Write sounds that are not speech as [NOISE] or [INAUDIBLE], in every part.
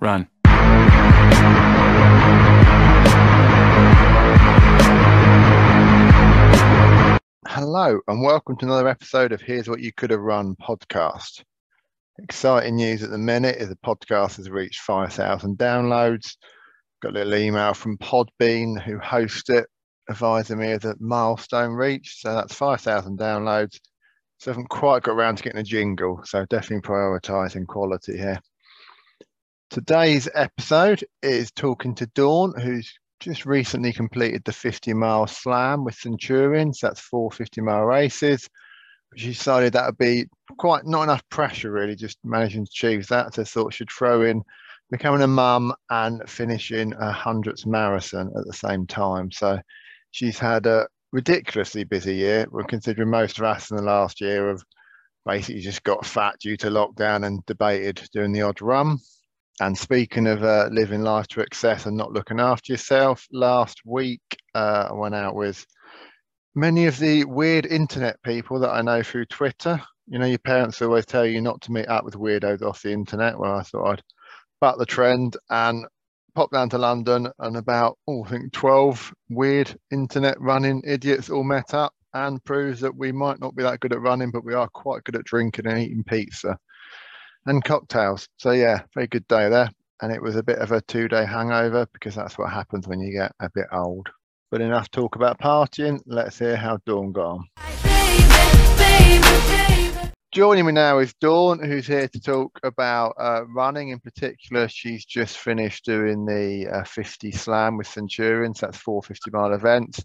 Run. Hello, and welcome to another episode of Here's What You Could Have Run podcast. Exciting news at the minute is the podcast has reached 5,000 downloads. Got a little email from Podbean, who host it, advising me of the milestone reached. So that's 5,000 downloads. So I haven't quite got around to getting a jingle, so definitely prioritising quality here. Today's episode is talking to Dawn, who's just recently completed the 50 mile slam with Centurions. That's four 50 mile races. She decided that would be quite not enough pressure, really, just managing to achieve that. So thought she'd throw in becoming a mum and finishing a hundredth marathon at the same time. So she's had a ridiculously busy year. We're considering most of us in the last year have basically just got fat due to lockdown and debated doing the odd run. And speaking of uh, living life to excess and not looking after yourself, last week uh, I went out with many of the weird internet people that I know through Twitter. You know, your parents always tell you not to meet up with weirdos off the internet. Well, I thought I'd buck the trend and pop down to London and about, oh, I think 12 weird internet running idiots all met up and proves that we might not be that good at running, but we are quite good at drinking and eating pizza and cocktails. So yeah, very good day there. And it was a bit of a two-day hangover because that's what happens when you get a bit old. But enough talk about partying. Let's hear how Dawn got on. Joining me now is Dawn, who's here to talk about uh, running. In particular, she's just finished doing the uh, 50 slam with Centurions. That's four 50 mile events.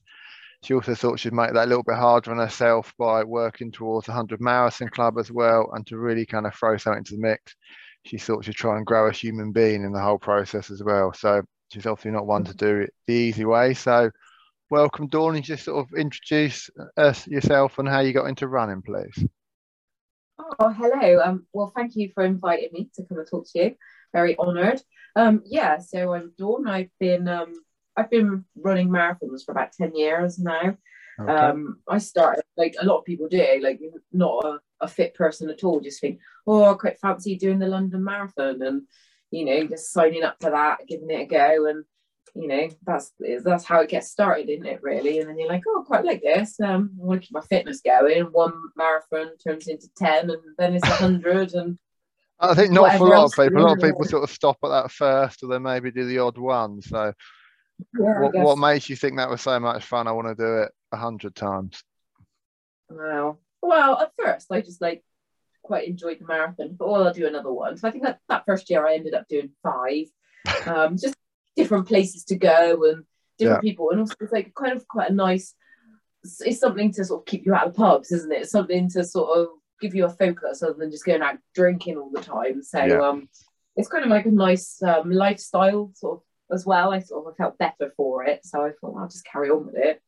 She also thought she'd make that a little bit harder on herself by working towards the 100 marathon club as well, and to really kind of throw something into the mix. She thought she'd try and grow a human being in the whole process as well. So she's obviously not one to do it the easy way. So welcome, Dawn, and just sort of introduce us yourself and how you got into running, please. Oh, hello. Um, well, thank you for inviting me to come and talk to you. Very honoured. Um, yeah, so I'm Dawn. I've been um, I've been running marathons for about 10 years now. Okay. Um, I started like a lot of people do, like not a, a, fit person at all, just think, oh, I quite fancy doing the London Marathon and you know, just signing up for that, giving it a go. And you know, that's that's how it gets started, isn't it, really? And then you're like, oh, I quite like this. Um, I want to keep my fitness going. One marathon turns into 10 and then it's 100 and I think not for a lot of people. A lot of people sort of stop at that first, or then maybe do the odd one. So yeah, what, what makes you think that was so much fun? I want to do it a hundred times. Wow. Well, at first I just like quite enjoyed the marathon, but well, I'll do another one. So I think that that first year I ended up doing five. [LAUGHS] Um, just different places to go and different yeah. people, and also it's like kind of quite a nice. It's something to sort of keep you out of pubs, isn't it? something to sort of give you a focus other than just going out drinking all the time. So yeah. um, it's kind of like a nice um, lifestyle sort of as well. I sort of felt better for it. So I thought I'll just carry on with it.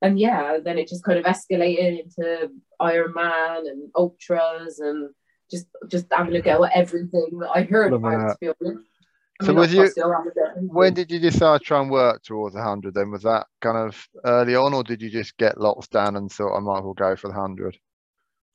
And yeah, then it just kind of escalated into Iron Man and ultras and just just having a go at everything that I heard Love about, that. to be honest. so was you when did you decide to try and work towards a 100 then was that kind of early on or did you just get lots down and thought i might as well go for the 100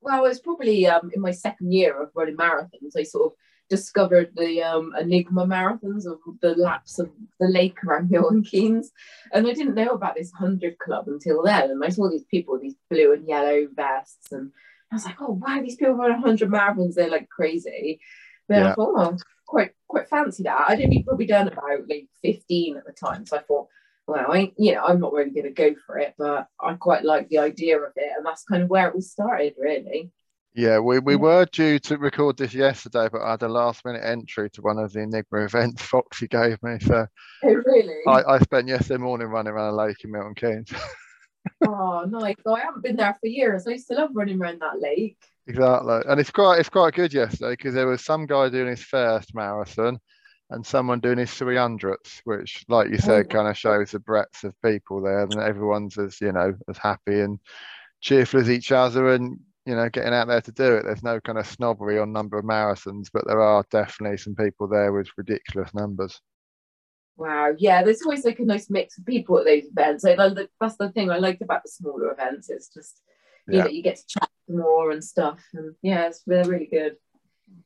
well it was probably um, in my second year of running marathons i sort of discovered the um, Enigma marathons of the laps of the lake around Milton Keynes. And I didn't know about this 100 club until then. And I saw these people with these blue and yellow vests. And I was like, oh, wow, these people run 100 marathons. They're like crazy. Then yeah. I thought, oh, quite, quite fancy that. I'd only probably done about like 15 at the time. So I thought, well, I, you know, I'm not really going to go for it, but I quite like the idea of it. And that's kind of where it all started, really. Yeah, we, we mm. were due to record this yesterday, but I had a last minute entry to one of the Enigma events [LAUGHS] Foxy gave me. So oh, really? I, I spent yesterday morning running around a lake in Milton Keynes. [LAUGHS] oh, nice. So I haven't been there for years. I used to love running around that lake. Exactly. And it's quite it's quite good yesterday because there was some guy doing his first marathon and someone doing his 300th, which, like you said, oh, kind of shows the breadth of people there and everyone's as, you know, as happy and cheerful as each other. And you know, getting out there to do it. There's no kind of snobbery on number of marathons, but there are definitely some people there with ridiculous numbers. Wow, yeah, there's always like a nice mix of people at those events. I like that's the thing I liked about the smaller events. It's just you yeah. know you get to chat more and stuff, and yeah, it's they're really good.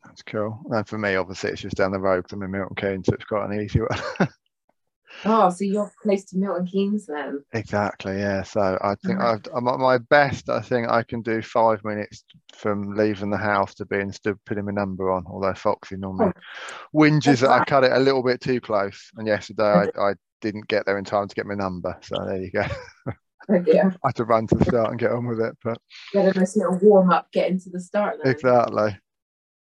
That's cool. And for me, obviously, it's just down the road because I'm in Milton Keynes, so it's quite an easy one. [LAUGHS] Oh, so you're close to Milton Keynes then? exactly, yeah. So I think. I've, uh, I'm at my best. I think I can do five minutes from leaving the house to being stood putting my number on. Although Foxy normally oh, whinges that I cut it a little bit too close. And yesterday I, [LAUGHS] I didn't get there in time to get my number. So there you go. Oh dear. [LAUGHS] I had to run to the start and get on with it. But Get a nice little warm up, get into the start then. exactly.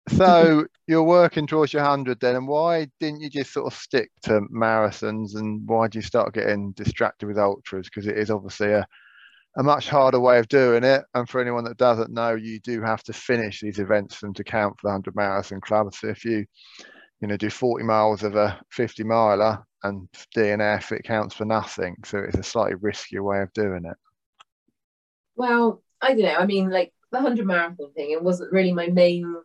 So [LAUGHS] you're working towards your hundred then, and why didn't you just sort of stick to marathons? And why did you start getting distracted with ultras? Because it is obviously a a much harder way of doing it. And for anyone that doesn't know, you do have to finish these events for them to count for the hundred marathon club. So if you you know do 40 miles of a 50 miler and DNF, it counts for nothing. So it's a slightly riskier way of doing it. Well, I don't know. I mean, like the 100 marathon thing, it wasn't really my main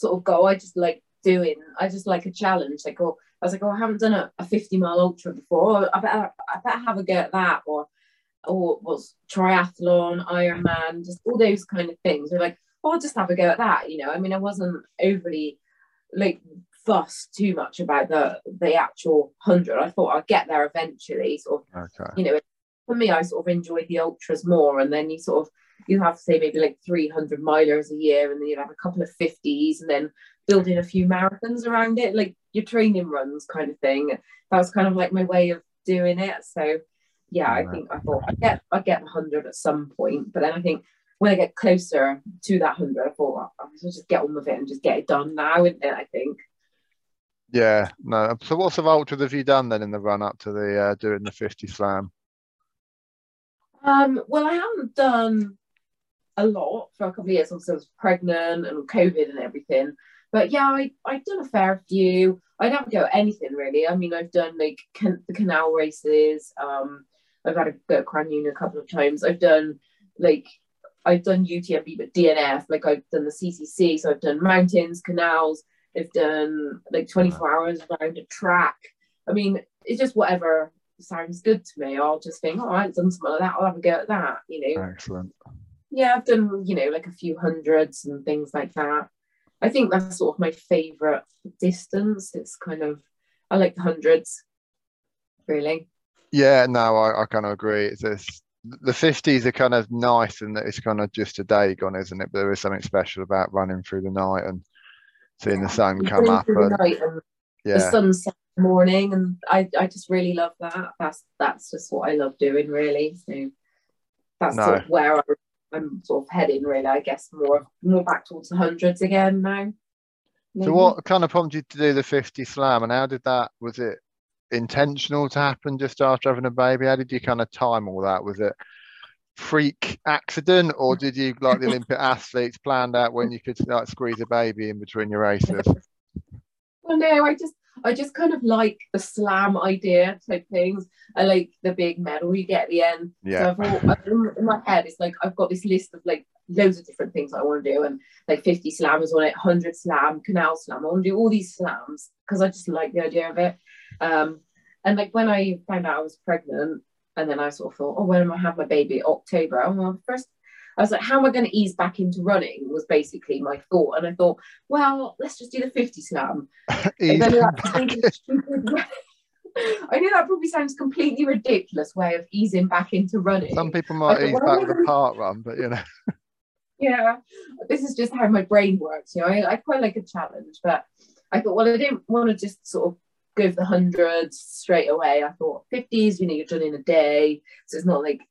sort of goal. I just like doing, I just like a challenge. Like, oh, I was like, oh, I haven't done a, a 50 mile ultra before. Oh, I better, I better have a go at that. Or, or what's triathlon, Ironman, just all those kind of things. We're like, oh, I'll just have a go at that. You know, I mean, I wasn't overly like fussed too much about the the actual 100. I thought I'd get there eventually, sort of Okay. you know, for me, I sort of enjoyed the ultras more. And then you sort of, you have to say maybe like 300 milers a year, and then you'd have a couple of 50s, and then building a few marathons around it, like your training runs kind of thing. That was kind of like my way of doing it. So, yeah, I think I thought I get I get the 100 at some point, but then I think when I get closer to that 100, I thought "Oh, I should just get on with it and just get it done now, isn't it? I think. Yeah, no. So what sort of ultras have you done then in the run up to the uh, doing the 50 slam? Um, well, I haven't done a lot for a couple of years. Obviously, I was pregnant and COVID and everything. But yeah, I, I've done a fair few. I don't go at anything really. I mean, I've done like can, the canal races. Um, I've had a go at Grand Union a couple of times. I've done like I've done UTMB but DNF. Like I've done the CCC, so I've done mountains, canals. I've done like 24 hours around a track. I mean, it's just whatever sounds good to me. I'll just think, oh, I've done something like that. I'll have a go at that. You know, Excellent. Yeah, I've done, you know, like a few hundreds and things like that. I think that's sort of my favorite distance. It's kind of, I like the hundreds, really. Yeah, no, I, I kind of agree. It's the 50s are kind of nice and that it's kind of just a day gone, isn't it? But there is something special about running through the night and seeing the sun come up. And, the and the yeah, sunset morning, and I, I just really love that. That's that's just what I love doing, really. So that's No. sort of where I, I'm sort of heading, really. I guess more more back towards the hundreds again now. So what kind of prompted you to do the 50 slam and how did that, was it intentional to happen just after having a baby? How did you kind of time all that? Was it freak accident or did you, like the Olympic [LAUGHS] athletes, planned out when you could like squeeze a baby in between your races? Well, no, I just I just kind of like the slam idea type things. I like the big medal you get at the end. Yeah. So I've all, I've- in my head, it's like I've got this list of like loads of different things I want to do, and like 50 slams on it, 100 slam, canal slam. I want to do all these slams because I just like the idea of it. Um, and like when I found out I was pregnant, and then I sort of thought, oh, when am I have my baby? October. Oh, well, first. I was like, how am I going to ease back into running? Was basically my thought, and I thought, well, let's just do the 50 slam. [LAUGHS] I know that back sounds in. stupid way- [LAUGHS] I know that probably sounds completely ridiculous way of easing back into running. Some people might ease well, back with a parkrun, but you know. [LAUGHS] yeah, this is just how my brain works. You know, I, I quite like a challenge, but I thought, well, I didn't want to just sort of go for the hundreds straight away. I thought 50s, you know, you're done in a day, so it's not like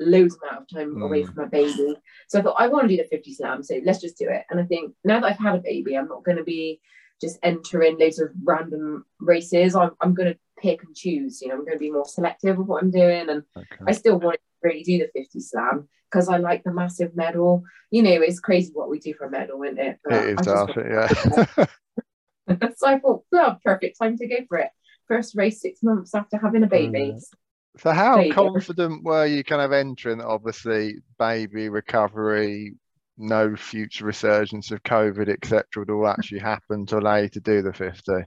loads amount of time away Mm. from my baby. So I thought I want to do the 50 slam, so let's just do it. And I think now that I've had a baby, I'm not going to be just entering loads of random races. I'm, I'm going to pick and choose. You know, I'm going to be more selective of what I'm doing, and I still want to really do the 50 slam because I like the massive medal. You know, it's crazy what we do for a medal, isn't it? But It is, just yeah. [LAUGHS] so I thought, well, perfect time to go for it. First race six months after having a baby. Mm. So how There confident were you kind of entering obviously baby recovery, no future resurgence of COVID, etc. would all actually happen to allow you to do the 50?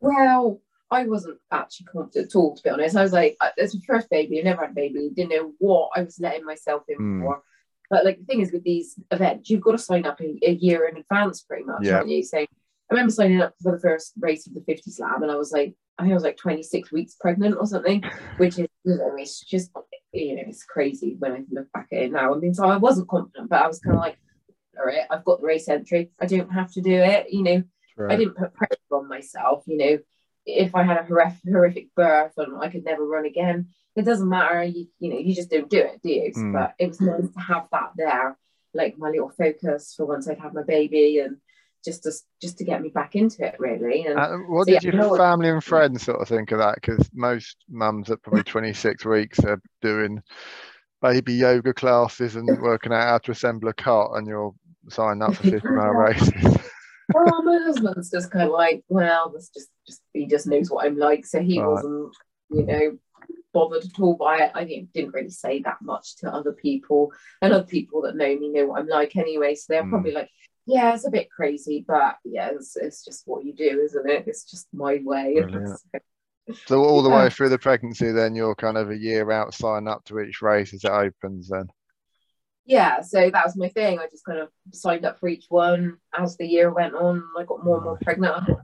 Well, I wasn't actually confident at all, to be honest. I was like, uh, it's my first baby. I never had a baby. Didn't know what I was letting myself in Hmm. for. But like the thing is with these events, you've got to sign up a, a year in advance pretty much, Yeah. haven't you? So I remember signing up for the first race of the 50 slam and I was like, I think I was like 26 weeks pregnant or something, which is, it's just, you know, it's crazy when I look back at it now. I mean, so I wasn't confident, but I was kind of like, all right, I've got the race entry. I don't have to do it. You know, I didn't put pressure on myself. You know, if I had a horrific, horrific birth and I could never run again, it doesn't matter. You, you know, you just don't do it, do you? Mm. But it was nice to have that there, like my little focus for once I'd had my baby and just to just to get me back into it, really. And Uh, what So, did yeah, your no- family and friends sort of think of that? Because most mums at probably 26 weeks are doing baby yoga classes and [LAUGHS] working out how to assemble a cot, and you're signing up for [LAUGHS] 50 mile races. [LAUGHS] well, my husband's just kind of like, well, this just just he just knows what I'm like, so he Right. wasn't, you know, bothered at all by it. I didn't, didn't really say that much to other people, and other people that know me know what I'm like anyway. So they're Mm. probably like, yeah, it's a bit crazy, but yeah, it's, it's just what you do, isn't it? It's just my way. [LAUGHS] So all the Yeah. way through the pregnancy, then you're kind of a year out signing up to each race as it opens. Then yeah, so that was my thing. I just kind of signed up for each one as the year went on. I got more and more pregnant. I thought,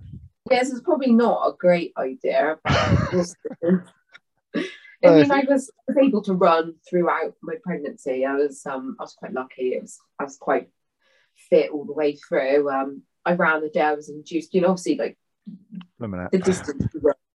yeah, this is probably not a great idea. But. [LAUGHS] I mean, I was, was able to run throughout my pregnancy. I was um, I was quite lucky. It was I was quite fit all the way through. Um, I ran the day I was induced. You know, obviously, like the distance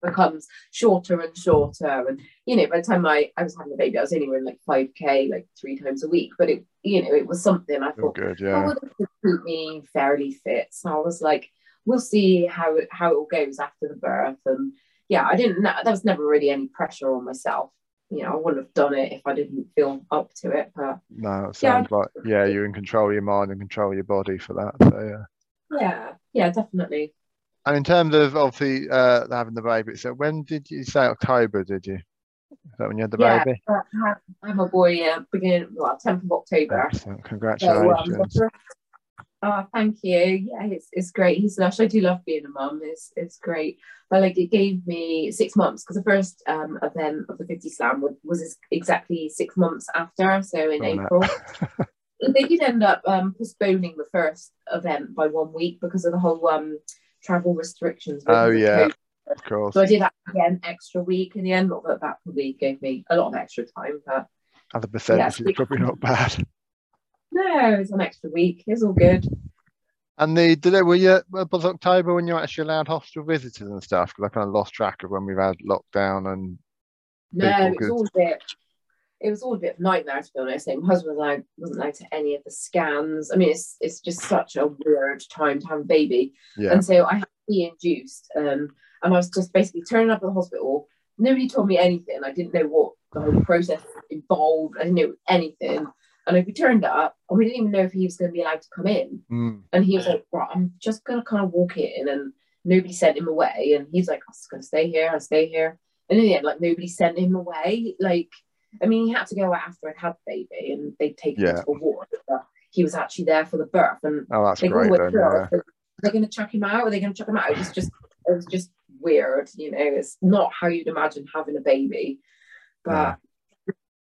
becomes shorter and shorter. And you know, by the time I, I was having a baby, I was only running like five k like three times a week. But it you know it was something I All thought good, oh, yeah. this would keep me fairly fit. So I was like, we'll see how it how it all goes after the birth. And yeah, I didn't. There was never really any pressure on myself. You know, I wouldn't have done it if I didn't feel up to it. But No, it Yeah. sounds like yeah, you're in control of your mind and control your body for that. So yeah. yeah, yeah, definitely. And in terms of obviously uh, having the baby, so when did you say October? Did you? Is that when you had the Yeah, baby? I have, I have a boy uh, beginning well, 10th of October. Excellent. So, um, Congratulations. the first- oh, thank you. Yeah, it's, it's great. He's lush. I do love being a mum. It's it's great. But like it gave me six months because the first um event of the 50 slam was, was exactly six months after. So in. April. [LAUGHS] [LAUGHS] they did end up um postponing the first event by one week because of the whole um travel restrictions. Oh, yeah. COVID. of course. So I did that again extra week in the end. Not that that probably gave me a lot of extra time, but Other percentage is probably not bad. [LAUGHS] no, it's an extra week. It's all good. And the did it were you was October when you actually allowed hospital visitors and stuff? Because I kind of lost track of when we've had lockdown and No, it was all a bit. It was all a bit of a nightmare to be honest. My husband was allowed, wasn't allowed to any of the scans. I mean, it's it's just such a weird time to have a baby. yeah, And so I had to be induced, um, and I was just basically turning up at the hospital. Nobody told me anything. I didn't know what the whole process involved. I didn't know anything. And if we turned up, and we didn't even know if he was going to be allowed to come in. Mm, And he was like, right, I'm just gonna kind of walk in and nobody sent him away. And he's like, I'm just gonna stay here, I'll stay here. And in the end, like nobody sent him away. Like, I mean, he had to go out after I'd had the baby and they'd take him to a ward. But he was actually there for the birth. And oh, that's like, great. Then, yeah. Are they gonna chuck him out? Are they gonna chuck him out? It was just it was just weird, you know, it's not how you'd imagine having a baby. But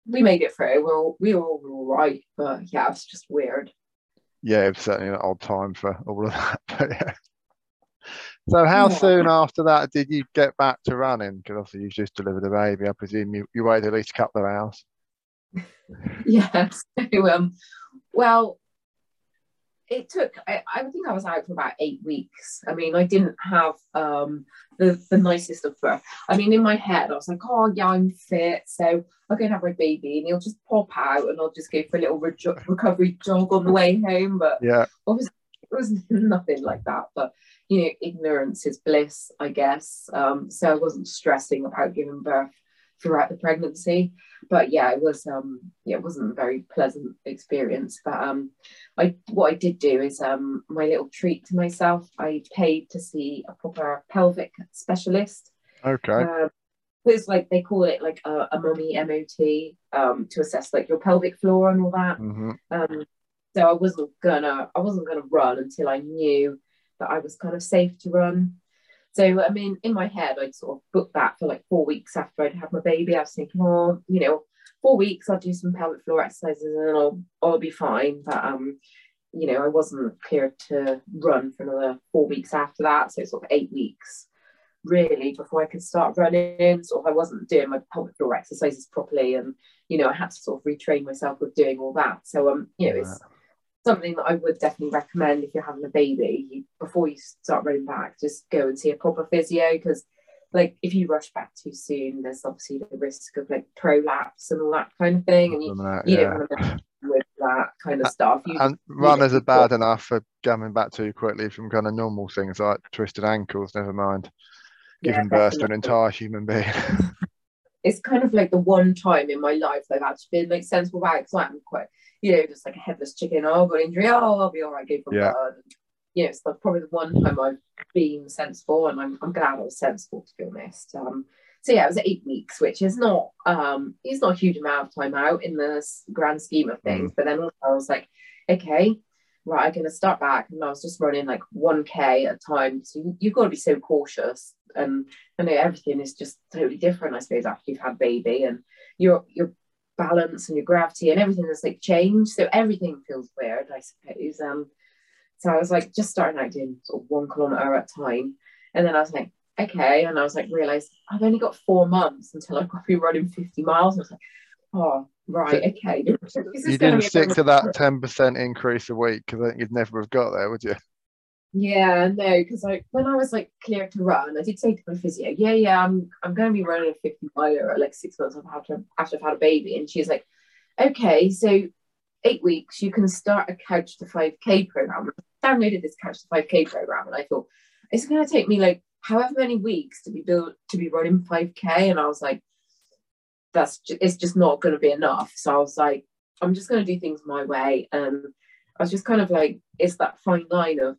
we made it through. Well, we all were all all right, but yeah, it's just weird. yeah, it was certainly an odd time for all of that. [LAUGHS] But yeah. So how Yeah. soon after that did you get back to running? Because obviously you just delivered a baby. I presume you, you waited at least a couple of hours. [LAUGHS] Yeah. [LAUGHS] So, um, well, it took. I, I think I was out for about eight weeks. I mean, I didn't have um the the nicest of birth. I mean, in my head, I was like, oh yeah, I'm fit, so I'll go and have my baby, and he'll just pop out, and I'll just go for a little rejo- recovery jog on the way home. But Yeah, obviously, it was [LAUGHS] nothing like that. But you know, ignorance is bliss, I guess. Um, so I wasn't stressing about giving birth throughout the pregnancy. But yeah it was um yeah it wasn't a very pleasant experience. But um i what i did do is um my little treat to myself i paid to see a proper pelvic specialist. Okay. um, it's like they call it like a, a mummy mot um to assess like your pelvic floor and all that. Hmm um so i wasn't gonna i wasn't gonna run until i knew that i was kind of safe to run so I mean, in my head, I'd sort of booked that for like four weeks after I'd had my baby. I was thinking, oh, you know, four weeks, I'll do some pelvic floor exercises and I'll, I'll be fine. But, um, you know, I wasn't cleared to run for another four weeks after that. So sort of eight weeks really before I could start running. Sort of I wasn't doing my pelvic floor exercises properly. And, you know, I had to sort of retrain myself with doing all that. So, um, you know, it's something that I would definitely recommend if you're having a baby. You, before you start running back, just go and see a proper physio because like if you rush back too soon, there's obviously the risk of like prolapse and all that kind of thing, and you, that, you yeah. don't want to with that kind of stuff. You, and runners are bad enough for coming back too quickly from kind of normal things like twisted ankles. Never mind giving yeah, birth to an entire human being. [LAUGHS] it's kind of like the one time in my life I've actually been like sensible about because I'm quite, you know, just like a headless chicken. Oh, I've got injury. Oh, I'll be all right. Go for yeah. blood. And, you know, it's like probably the one time I've been sensible, and I'm, I'm glad I was sensible to be honest. Um, so yeah, it was eight weeks, which is not um, it's not a huge amount of time out in the grand scheme of things. Mm. But then also I was like, okay, right, I'm gonna start back, and I was just running like one k at a time. So you, you've got to be so cautious and I know everything is just totally different, I suppose, after you've had baby and your your balance and your gravity and everything has like changed. So everything feels weird, I suppose. Um so I was like just starting out doing sort of one kilometer at a time. And then I was like, okay. And I was like, realized I've only got four months until I've got to be running 50 miles. And I was like, oh, right, okay. [LAUGHS] You didn't stick to that 10% increase a week because I think you'd never have got there, would you? Yeah, no, because I when I was like clear to run, I did say to my physio, yeah, yeah, I'm I'm going to be running a 50 miler like six months after after I've had a baby, and she's like, okay, so eight weeks, you can start a couch to 5k program. I downloaded this couch to 5k program, and I thought it's going to take me like however many weeks to be built to be running 5k, and I was like, that's just, it's just not going to be enough. So I was like, I'm just going to do things my way, and I was just kind of like, it's that fine line of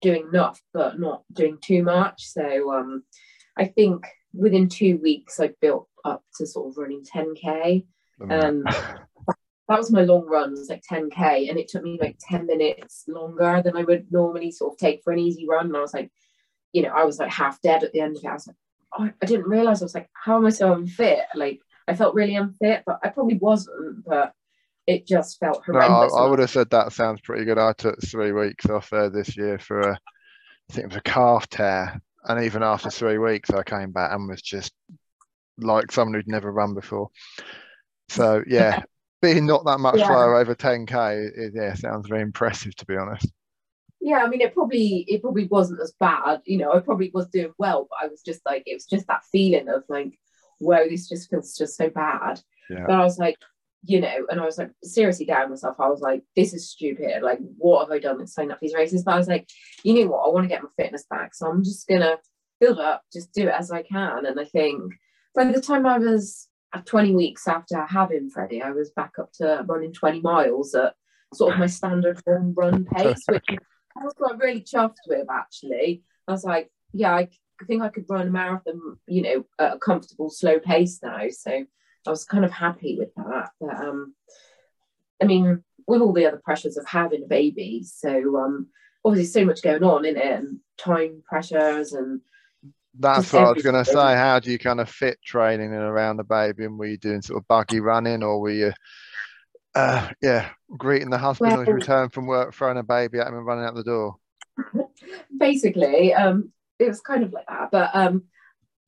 doing enough but not doing too much. So um, I think within two weeks I built up to sort of running 10k. Um, that was my long run, was like 10k, and it took me like 10 minutes longer than I would normally sort of take for an easy run. And I was like, you know, I was like half dead at the end of it. I was like, oh, I didn't realize I was like, how am I so unfit? Like I felt really unfit, but I probably wasn't. But it just felt horrendous. No, I, I, would have said that sounds pretty good. I took three weeks off there this year for a, I think it was a calf tear, and even after three weeks, I came back and was just like someone who'd never run before. So yeah, [LAUGHS] being not that much yeah. flow over 10k, it, yeah, sounds very impressive to be honest. Yeah, I mean, it probably it probably wasn't as bad. You know, I probably was doing well, but I was just like, it was just that feeling of like, whoa, this just feels just so bad. Yeah. But I was like, you know, and I was like seriously down myself. I was like, this is stupid. Like, what have I done to sign up these races? But I was like, you know what? I want to get my fitness back. So I'm just gonna build up, just do it as I can. And I think by the time I was at 20 weeks after having Freddie, I was back up to running 20 miles at sort of my standard run run pace, which [LAUGHS] I was like really chuffed with actually. I was like, yeah, I think I could run a marathon, you know, at a comfortable slow pace now. So I was kind of happy with that. But um, I mean, with all the other pressures of having a baby, so um, obviously so much going on in it, and time pressures, and that's what I was going to say. How do you kind of fit training and around the baby? And were you doing sort of buggy running, or were you, uh, yeah, greeting the husband well, on his return from work, throwing a baby at him and running out the door? [LAUGHS] Basically, um, it was kind of like that. But um,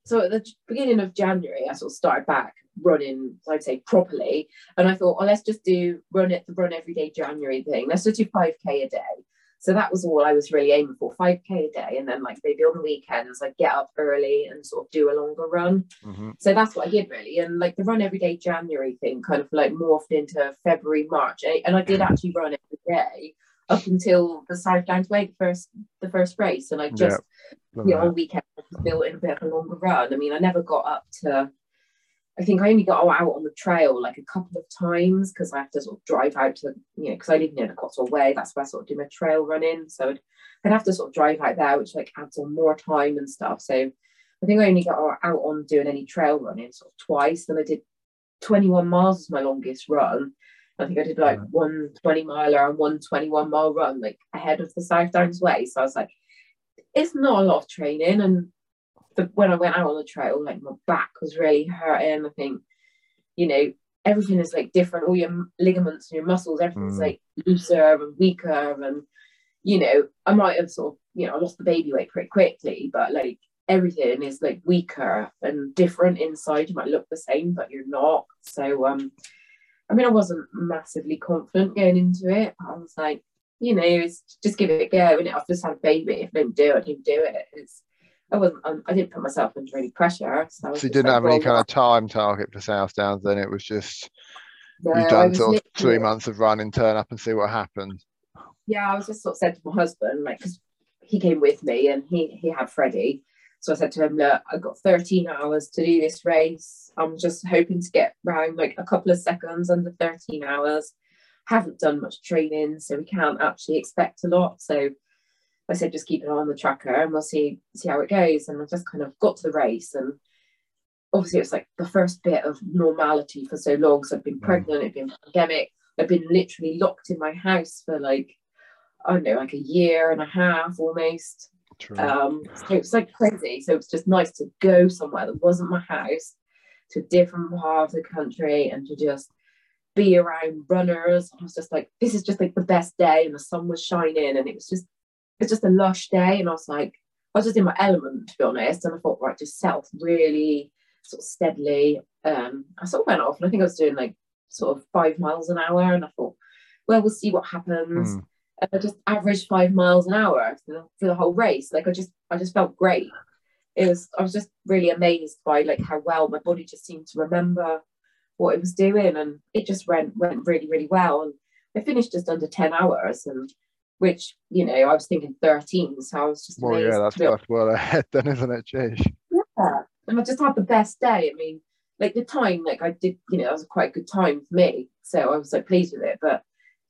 so at the beginning of January, I sort of started back running, I'd say properly. And I thought, oh, let's just do run it the run every day January thing. Let's just do 5k a day. So that was all I was really aiming for, 5k a day. And then like maybe on the weekends, I'd get up early and sort of do a longer run. Mm-hmm. So that's what I did really. And like the run every day January thing kind of like morphed into February, March. And I did actually run every day up until the South Downs Way, the first the first race. And I just yeah. you know, weekend built in a bit of a longer run. I mean, I never got up to I think I only got out on the trail like a couple of times because I have to sort of drive out to, you know, because I live near the Cotswold Way. That's where I sort of do my trail running. So I'd, I'd, have to sort of drive out there, which like adds on more time and stuff. So I think I only got out on doing any trail running sort of twice. Then I did 21 miles as my longest run. I think I did like one 20 miler and one 21 mile run, like ahead of the South Downs Way. So I was like, it's not a lot of training. And the, when I went out on the trail, like my back was really hurting. I think, you know, everything is like different. All your ligaments and your muscles, everything's Mm. like looser and weaker. And, you know, I might have sort of, you know, I lost the baby weight pretty quickly, but like everything is like weaker and different inside. You might look the same, but you're not. So, um, I mean, I wasn't massively confident going into it. I was like, you know, it's just give it a go. And I've just had a baby. If I don't do it, I didn't do it. It's, I wasn't. I didn't put myself under any pressure. So, So you didn't like, have any well, kind of time target for South Downs. Then it was just no, you've done sort of three months of running, turn up and see what happens. yeah, I was just sort of said to my husband, like, because he came with me and he he had Freddie. So I said to him, look, I've got 13 hours to do this race. I'm just hoping to get around like a couple of seconds under 13 hours. Haven't done much training, so we can't actually expect a lot. So I said, just keep an eye on the tracker and we'll see see how it goes. And I just kind of got to the race and obviously it was like the first bit of normality for so long. So I've been Mm. pregnant, it'd been pandemic, I've been literally locked in my house for like I don't know, like a year and a half almost. True. Um, so it was like crazy. So it was just nice to go somewhere that wasn't my house, to a different part of the country, and to just be around runners. I was just like, this is just like the best day, and the sun was shining, and it was just, it's just a lush day, and I was like, I was just in my element to be honest, and I thought, right, just set off really sort of steadily. Um, I sort of went off, and I think I was doing like sort of five miles an hour, and I thought, well, we'll see what happens Mm. And I just averaged five miles an hour for the, for the whole race. Like I just, I just felt great. It was, I was just really amazed by like how well my body just seemed to remember what it was doing, and it just went went really really well. And I finished just under ten hours, and which you know I was thinking thirteen, so I was just Well, amazed. yeah, that's that's well ahead then, isn't it? Jeez. yeah. And I just had the best day. I mean, like the time, like I did, you know, it was quite a good time for me. So I was like pleased with it. But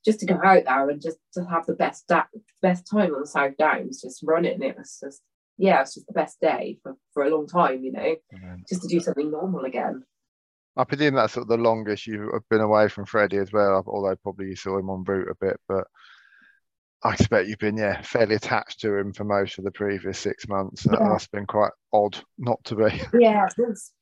just to go out there and just to have the best da- best time on the South Downs, just running, it was just yeah, it was just the best day for, for a long time, you know, And then- just to do something normal again. I presume that's sort of the longest you've been away from Freddie as well, although probably you saw him on route a bit, but I expect you've been, yeah, fairly attached to him for most of the previous six months. That Yeah. must have been quite odd not to be. Yeah, it's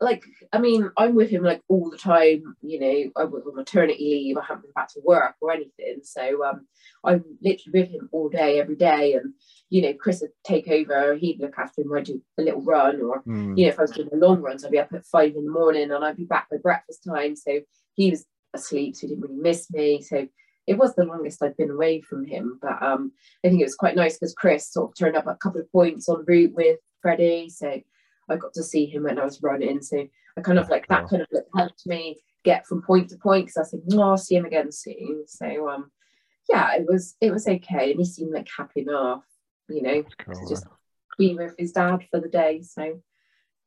like I mean, I'm with him like all the time. You know, I was on maternity leave. I haven't been back to work or anything, so um, I'm literally with him all day, every day. And you know, Chris would take over. He'd look after him. I'd do a little run, or Hmm. you know, if I was doing the long runs, I'd be up at five in the morning, and I'd be back by breakfast time. So he was asleep, so he didn't really miss me. So it was the longest I'd been away from him. But um, I think it was quite nice because Chris sort of turned up a couple of points on route with Freddie. So I got to see him when I was running. So I kind of like that Cool. kind of like helped me get from point to point because I was thinking, oh, I'll see him again soon. So um, yeah, it was it was okay, and he seemed like happy enough, you know, Cool, to just be with his dad for the day. So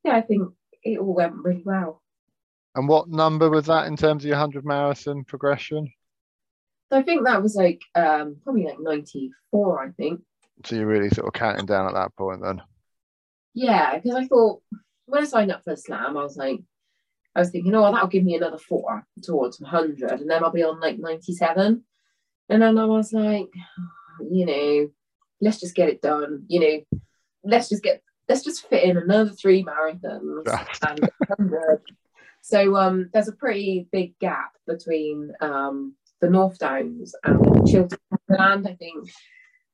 yeah, I think it all went really well. And what number was that in terms of your 100 marathon progression? So I think that was like um, probably like 94, I think. So you're really sort of counting down at that point then. Yeah, because I thought when I signed up for the slam, I was like, I was thinking, oh, that'll give me another four towards 100, and then I'll be on like 97. And then I was like, you know, let's just get it done. You know, let's just get, let's just fit in another three marathons [LAUGHS] and 100. So um, there's a pretty big gap between um, the North Downs and Chiltern Land, I think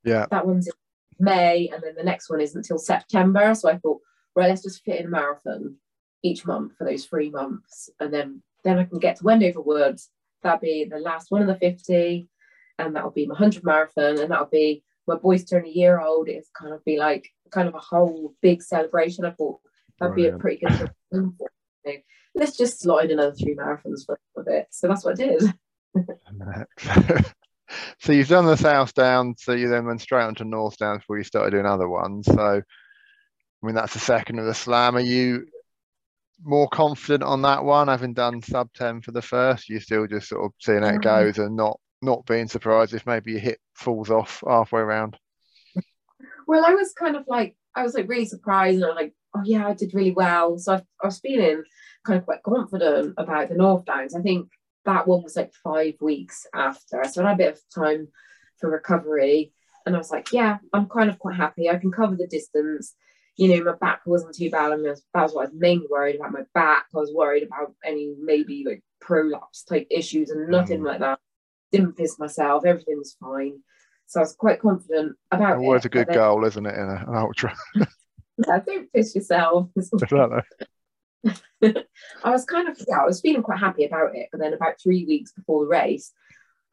Yeah. that one's May, and then the next one isn't until September. So I thought, right, let's just fit in a marathon each month for those three months, and then then I can get to Wendover Woods. That'll be the last one of the fifty, and that'll be my hundred marathon, and that'll be my boys turn a year old. It's kind of be like kind of a whole big celebration. I thought that'd be a pretty good. thing for me. So let's just slide another three marathons for a bit. So that's what I did. [LAUGHS] [LAUGHS] so you've done the South down, so you then went straight onto North down before you started doing other ones. So, I mean, that's the second of the slam. Are you more confident on that one, having done sub 10 for the first? You still just sort of seeing how it Um, goes and not not being surprised if maybe your hip falls off halfway around? Well, I was kind of like, I was like really surprised, and I'm like, oh yeah, I did really well. So I, I was feeling kind of quite confident about the North Downs. I think that one was like five weeks after, so I had a bit of time for recovery, and I was like, yeah, I'm kind of quite happy. I can cover the distance. you know, my back wasn't too bad. I mean, that was what I was mainly worried about. My back. I was worried about any maybe like prolapse type issues and nothing Mm. like that. Didn't piss myself. Everything was fine. So I was quite confident about Always it. Was a good then- goal, isn't it, in a- an ultra? [LAUGHS] Yeah, don't piss yourself. [LAUGHS] [LAUGHS] I was kind of yeah, I was feeling quite happy about it. But then about three weeks before the race,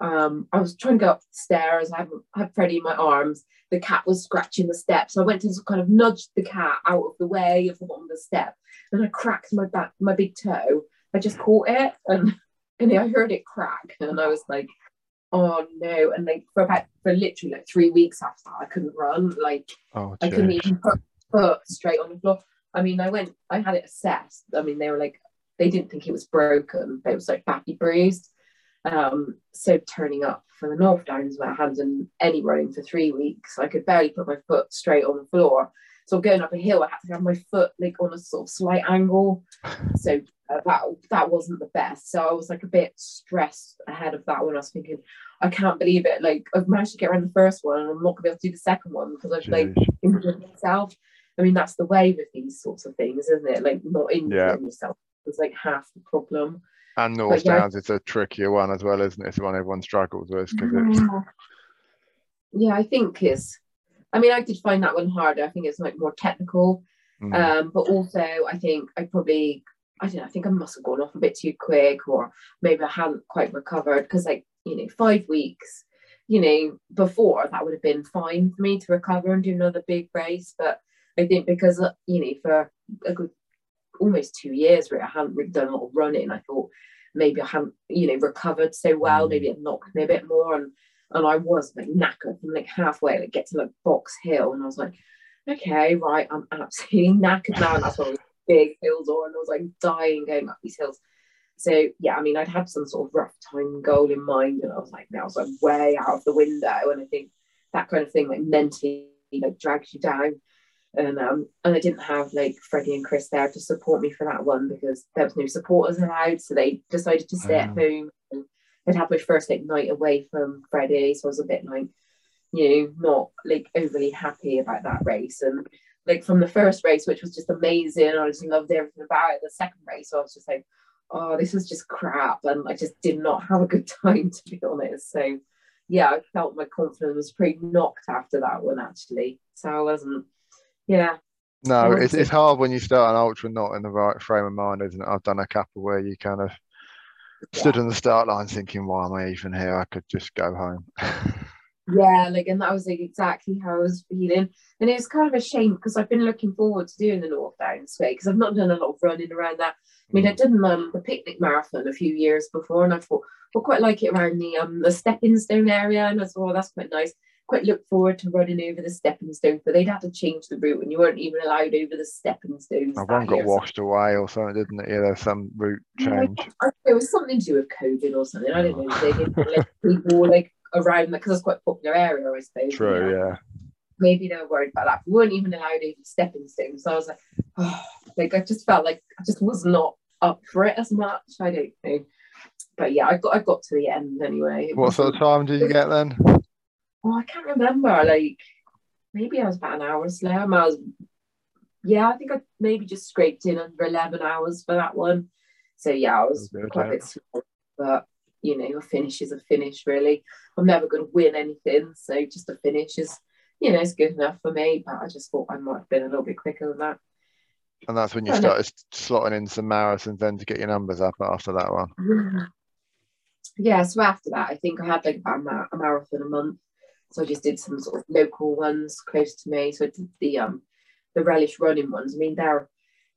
um, I was trying to go up the stairs. I had, had Freddie in my arms. The cat was scratching the steps. So I went to kind of nudge the cat out of the way of the bottom of the step, and I cracked my back, my big toe. I just caught it, and [LAUGHS] and I heard it crack, and I was like, oh no! And like for about for literally like three weeks after that, I couldn't run. Like Oh, I couldn't even put foot straight on the floor. I mean, I went, I had it assessed. I mean, they were like, they didn't think it was broken. It was like badly bruised. Um, so turning up for the North Downs where I hadn't done any running for three weeks, I could barely put my foot straight on the floor. So going up a hill, I had to have my foot like on a sort of slight angle. [LAUGHS] So uh, that that wasn't the best. So I was like a bit stressed ahead of that one. I was thinking, I can't believe it. Like I've managed to get around the first one, and I'm not gonna be able to do the second one because I've like injured myself. I mean, that's the way with these sorts of things, isn't it? Like not injuring Yeah. yourself is like half the problem. And North yeah. Downs is a trickier one as well, isn't it? It's the one everyone struggles with because it's Yeah. Yeah, I think is. I mean, I did find that one harder. I think it's like more technical. mm, Um, but also, I think I probably, I don't know, I think I must have gone off a bit too quick, or maybe I hadn't quite recovered because, like, you know, five weeks, you know, before that would have been fine for me to recover and do another big race. But I think because, uh, you know, for a good almost two years where I hadn't really done a lot of running, I thought maybe I hadn't, you know, recovered so well, maybe it knocked me a bit more. And and I was like knackered from like halfway, like get to like Box Hill, and I was like, okay, right, I'm absolutely [LAUGHS] knackered now. And that's what big hills are, and I was like dying going up these hills. So yeah, I mean, I'd had some sort of rough time goal in mind, and I was like, now I was like way out of the window, and I think that kind of thing like mentally like drags you down. And um, and I didn't have like Freddie and Chris there to support me for that one because there was no supporters allowed, so they decided to stay at Oh. home. And I'd had my first like night away from Freddie, so I was a bit like, you know, not like overly happy about that race. And like from the first race, which was just amazing, I just loved everything about it. The second race, I was just like, oh, this was just crap, and I just did not have a good [LAUGHS] time to be honest. So yeah, I felt my confidence was pretty knocked after that one actually. So I wasn't, yeah, no, it's, it's- hard when you start an ultra not in the right frame of mind, isn't it? I've done a couple where you kind of stood on the start line thinking, why am I even here? I could just go home. [LAUGHS] Yeah, like, and that was like exactly how I was feeling. And it was kind of a shame because I've been looking forward to doing the North Downs way because I've not done a lot of running around that. I mean, I did um, the picnic marathon a few years before, and I thought, well, quite like it around the um the stepping stone area, and I thought, well, that's quite nice. Quite look forward to running over the stepping stones, but they'd have to change the route, and you weren't even allowed over the stepping stones. Oh, one got washed away or something, didn't it? Yeah, there's some route change. It was something to do with COVID or something. I don't know. They didn't Oh. let people like around because it's quite a popular area, I suppose. you know. True, yeah. maybe they were worried about that. We weren't even allowed even stepping stones. So I was like, oh, like I just felt like I just was not up for it as much. I don't know. But yeah, I got I got to the end anyway. What sort of time did you get then? Oh, I can't remember. Like maybe I was about an hour slow. I was yeah, I think I maybe just scraped in under eleven hours for that one. So yeah, I was quite a bit slow. But you know, a finish is a finish really. I'm never gonna win anything, so just a finish is you know, it's good enough for me, but I just thought I might have been a little bit quicker than that. And that's when you started slotting in some marathons then to get your numbers up after that one. [LAUGHS] Yeah, so after that, I think I had like about a marathon a month. So I just did some sort of local ones close to me. So I did the um the relish running ones. I mean, they're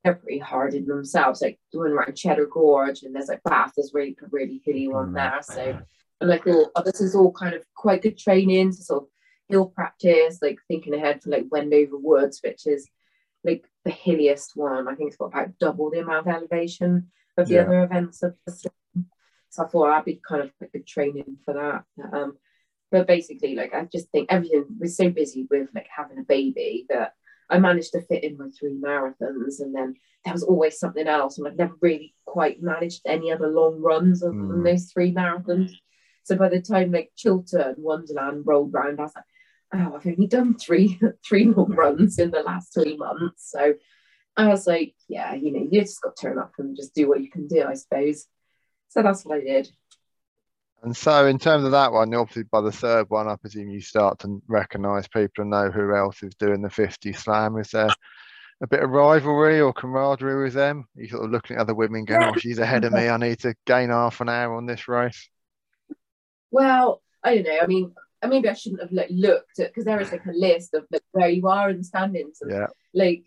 they're pretty hard in themselves. Like the one around Cheddar Gorge, and there's like Bath, there's really a really hilly one Mm. there. So and I thought, oh, this is all kind of quite good training sort of hill practice, like thinking ahead for like Wendover Woods, which is like the hilliest one. I think it's got about double the amount of elevation of the Yeah. other events of the so I thought that'd be kind of like good training for that. Um, but basically, like I just think everything was so busy with like having a baby that I managed to fit in my three marathons, and then there was always something else, and I've never really quite managed any other long runs other than Mm. those three marathons. So by the time like Chiltern, Wonderland rolled round, I was like, oh, I've only done three [LAUGHS] three long runs in the last three months. So I was like, yeah, you know, you just got to turn up and just do what you can do, I suppose. So that's what I did. And so, in terms of that one, obviously by the third one, I presume you start to recognise people and know who else is doing the 50 slam. Is there a bit of rivalry or camaraderie with them? Are you sort of looking at other women going, oh, she's ahead of me. I need to gain half an hour on this race? Well, I don't know. I mean, uh, maybe I shouldn't have like looked at because there is like a list of like where you are in the standings. And, yeah. Like,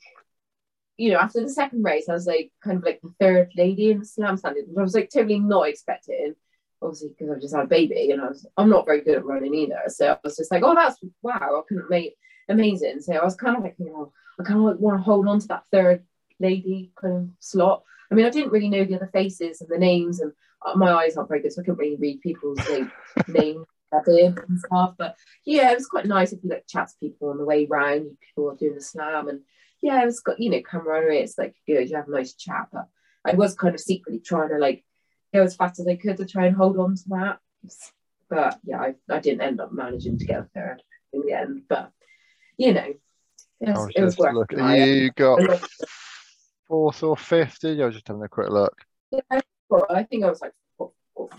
you know, after the second race, I was like kind of like the third lady in the slam standings, which I was like totally not expecting. Obviously, because I've just had a baby and I was I'm not very good at running either. So I was just like, oh, that's wow, I couldn't make amazing. So I was kind of like, you know, I kind of like want to hold on to that third lady kind of slot. I mean, I didn't really know the other faces and the names, and uh, my eyes aren't very good, so I couldn't really read people's like [LAUGHS] names and stuff. But yeah, it was quite nice if you like chat to people on the way round, people are doing the slam, and yeah, it was got you know camaraderie. It's like good, you have a nice chat. But I was kind of secretly trying to like go as fast as I could to try and hold on to that. But yeah, I, I didn't end up managing to get a third in the end. But you know, it was, it was worth You got fourth or fifth, did you? I was just having a quick look. Yeah, well, I think I was like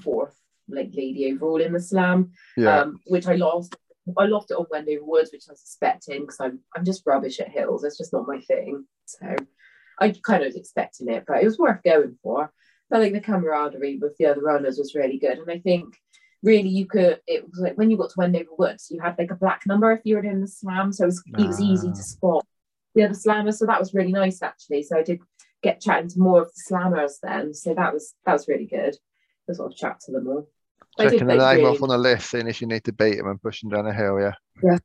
fourth like lady overall in the slam, yeah. um, which I lost. I lost it on Wendover Woods, which I was expecting because I'm I'm just rubbish at hills. It's just not my thing. So I kind of was expecting it, but it was worth going for. I think the camaraderie with the other runners was really good, and I think really you could. It was like when you got to Wendover Woods, you had like a black number if you were doing the slam, so it was, it was easy to ah. spot the other slammers. So that was really nice actually. So I did get chatting to more of the slammers then. So that was that was really good to sort of chat to them all. Checking the name off on the list, seeing if you need to beat them and push them down a hill, yeah. Yeah.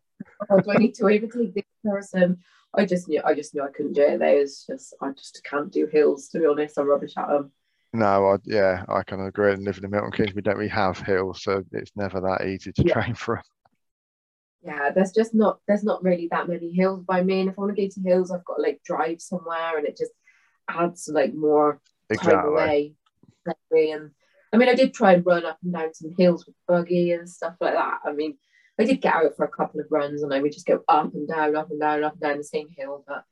Oh, do I need to overtake this person? I just knew I just knew I couldn't do it. There's just I just can't do hills to be honest. I'm rubbish at them. No, I, yeah, I kind of agree. And living in Milton Keynes, we don't really have hills, so it's never that easy to yeah. train [LAUGHS] for them. Yeah, there's just not there's not really that many hills by me. And if I want to go to hills, I've got to like drive somewhere, and it just adds like more exactly. time away. And I mean, I did try and run up and down some hills with buggy and stuff like that. I mean, I did get out for a couple of runs and I would just go up and down, up and down, up and down the same hill. But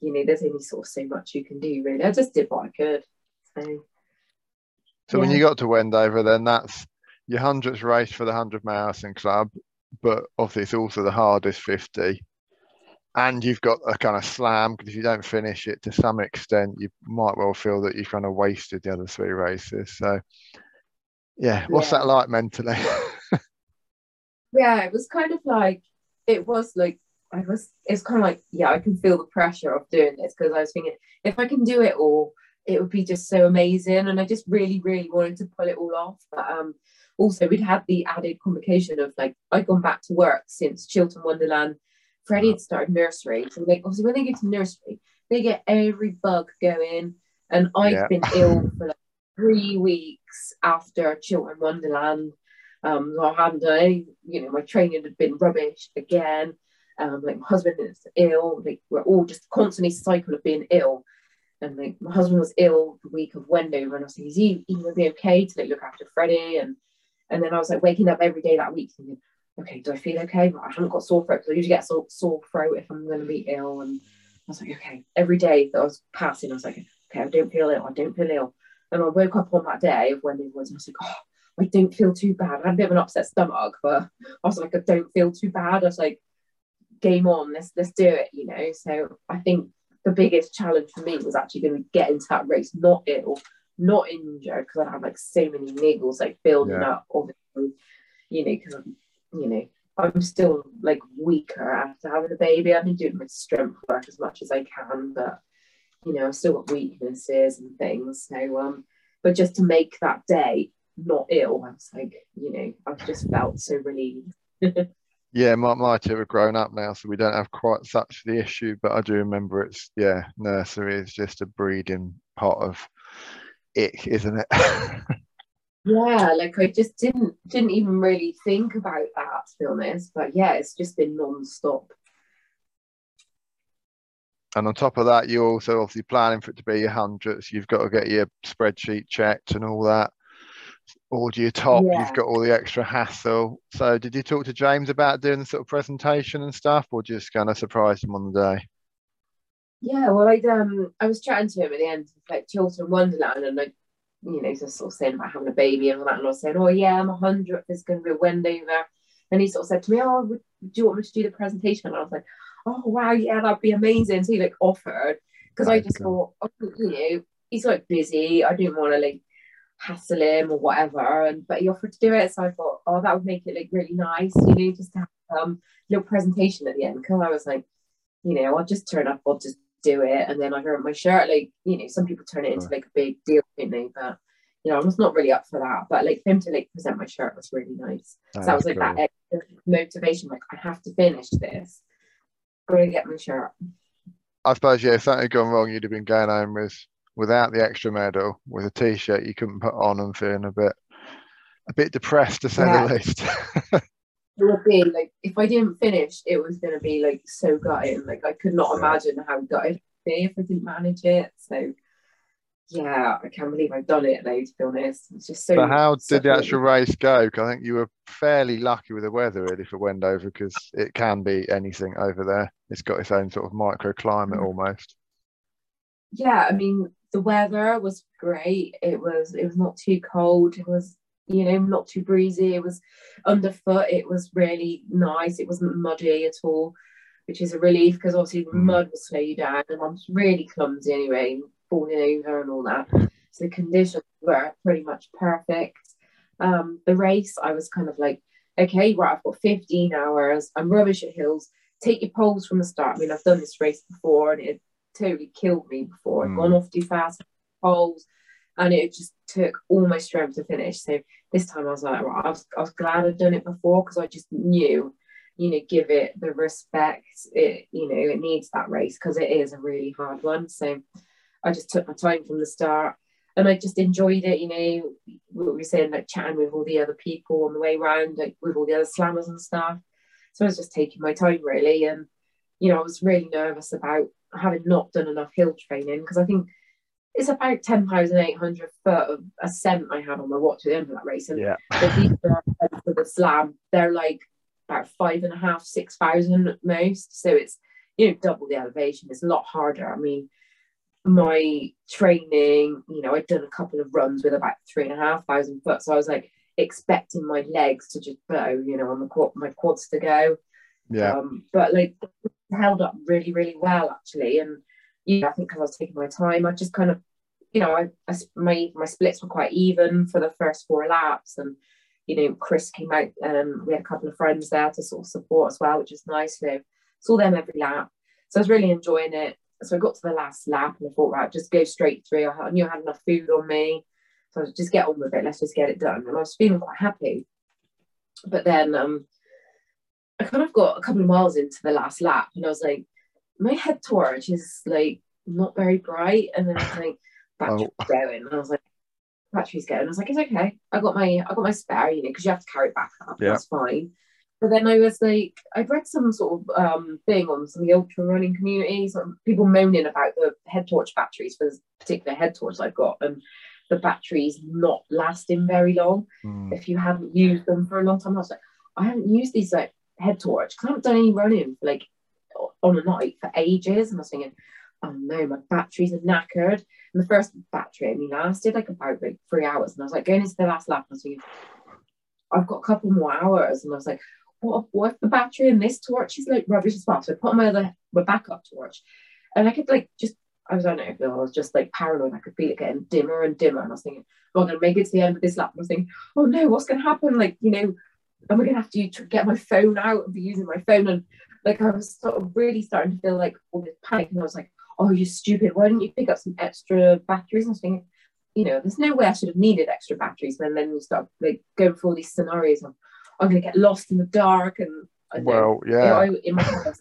you know, there's only sort of so much you can do really. I just did what I could. So, so yeah. when you got to Wendover, then that's your hundredth race for the hundred marathon club, but obviously it's also the hardest fifty. And you've got a kind of slam because if you don't finish it to some extent, you might well feel that you've kind of wasted the other three races. So yeah what's yeah. that like mentally [LAUGHS] yeah it was kind of like it was like i was it's kind of like yeah i can feel the pressure of doing this because i was thinking if i can do it all it would be just so amazing and i just really really wanted to pull it all off but um also we'd had the added complication of like i'd gone back to work since chiltern wonderland freddie had started nursery so like obviously when they get to nursery they get every bug going and i've yeah. been ill for like three weeks after Chiltern Wonderland. Um, so I hadn't done any, you know, my training had been rubbish again. Um, like my husband is ill. Like we're all just constantly cycle of being ill. And like my husband was ill the week of Wendover, and I was like, is he even gonna be okay to like look after Freddie? And and then I was like waking up every day that week thinking, okay, do I feel okay? I haven't got sore throat because I usually get sore, sore throat if I'm gonna be ill. And I was like, okay, every day that I was passing, I was like, okay, I don't feel ill, I don't feel ill. And I woke up on that day of was, and I was like, oh, I don't feel too bad. I had a bit of an upset stomach, but I was like, I don't feel too bad. I was like, game on, let's let's do it, you know. So I think the biggest challenge for me was actually going to get into that race not ill, not injured, because I had like so many niggles like building yeah. up, obviously, you know, because I'm, you know, I'm still like weaker after having a baby. I've been doing my strength work as much as I can, but you know, I've still got weaknesses and things. So, um, but just to make that day not ill, I was like, you know, I've just felt so relieved. [LAUGHS] yeah, my, my two are grown up now, so we don't have quite such the issue. But I do remember it's yeah, nursery is just a breeding pot of ick, isn't it? [LAUGHS] yeah, like I just didn't didn't even really think about that to be honest. But yeah, it's just been non-stop and on top of that, you're also obviously planning for it to be your hundreds. You've got to get your spreadsheet checked and all that. Order your top, Yeah. you've got all the extra hassle. So did you talk to James about doing the sort of presentation and stuff, or just kind of surprise him on the day? Yeah, well, I um, I was chatting to him at the end of like Chiltern Wonderland, and like, you know, just sort of saying about having a baby and all that, and I was saying, oh yeah, I'm a hundred. There's going to be a Wendover, and he sort of said to me, oh, would, do you want me to do the presentation? And I was like, oh wow, yeah, that'd be amazing. So he like offered because I just thought, oh, you know, he's like busy. I didn't want to like hassle him or whatever, and but he offered to do it, so I thought, oh, that would make it like really nice, you know, just to have um little presentation at the end. Because I was like, you know, I'll just turn up, I'll just do it, and then I wear my shirt. Like, you know, some people turn it into Right. like a big deal, don't they? But you know, I was not really up for that. But like for him to like present my shirt was really nice. So that was like that motivation. Like, I have to finish this. Gotta get my shirt. I suppose yeah, if something had gone wrong, you'd have been going home with without the extra medal, with a t-shirt you couldn't put on and feeling a bit a bit depressed to say Yeah. the least. [LAUGHS] It would be like if I didn't finish, it was gonna be like so gutting. Like I could not Yeah. imagine how gutted it'd be if I didn't manage it. So yeah, I can't believe I've done it though, to be honest. It's just so so how did the actual race go? I think you were fairly lucky with the weather really for Wendover because it can be anything over there. It's got its own sort of microclimate Mm. almost. yeah, I mean the weather was great. It was it was not too cold. It was you know not too breezy. It was underfoot. It was really nice. It wasn't muddy at all, which is a relief because obviously the Mm. mud will slow you down, and I'm really clumsy anyway, falling over and all that. So the conditions were pretty much perfect. Um, the race, I was kind of like, okay, right, I've got 15 hours. I'm rubbish at hills. Take your poles from the start. I mean, I've done this race before, and it totally killed me before. I'd Mm. gone off too fast, poles, and it just took all my strength to finish. So this time I was like, right, I was, I was glad I'd done it before because I just knew, you know, give it the respect. It, you know, it needs that race because it is a really hard one. So I just took my time from the start. And I just enjoyed it, you know. What we were saying, like chatting with all the other people on the way round, like with all the other slammers and stuff. So I was just taking my time really, and you know, I was really nervous about having not done enough hill training because I think it's about 10,800 foot of ascent I had on my watch at the end of that race. And Yeah. the for the slam, they're like about five and a half, six thousand at most. So it's, you know, double the elevation. It's a lot harder. I mean, my training, you know, I'd done a couple of runs with about three and a half thousand foot. So I was like expecting my legs to just blow, you know, on the quad, my quads to go. Yeah. Um, but like held up really, really well actually. And yeah, I think because I was taking my time, I just kind of, you know, I my my splits were quite even for the first four laps, and you know, Chris came out, and we had a couple of friends there to sort of support as well, which is nice. So saw them every lap, so I was really enjoying it. So I got to the last lap, and I thought, right, just go straight through. I knew I had enough food on me, so I was just get on with it. Let's just get it done, and I was feeling quite happy. But then, um, I kind of got a couple of miles into the last lap, and I was like, my head torch is like not very bright, and then I was like, battery's Oh. [LAUGHS] going, and I was like, battery's going. I was like, it's okay. I got my I got my spare, you know, because you have to carry it back up. Yeah. That's fine. But then I was like, I'd read some sort of um, thing on some of the ultra running communities, sort of people moaning about the head torch batteries for this particular head torch I've got, and the batteries not lasting very long Mm. if you haven't used them for a long time. I was like, I haven't used these like head torch because I haven't done any running for like on a night for ages. And I was thinking, oh no, my batteries are knackered. And the first battery only lasted like about like three hours. And I was like, going into the last lap, I was thinking, I've got a couple more hours. And I was like, what, what if the battery in this torch is like rubbish as well? So I put my other my backup torch. And I could like just I was I don't know I was just like paranoid. I could feel it getting dimmer and dimmer. And I was thinking, am I gonna make it to the end of this lap? And I was thinking, oh no, what's gonna happen? Like, you know, am I gonna have to get my phone out and be using my phone? And like I was sort of really starting to feel like all this panic. And I was like, oh, you're stupid, why didn't you pick up some extra batteries? And I was thinking, you know, there's no way I should have needed extra batteries. And then you start like going through all these scenarios of I'm gonna get lost in the dark and I don't know, Well, you know, yeah. I, in my head,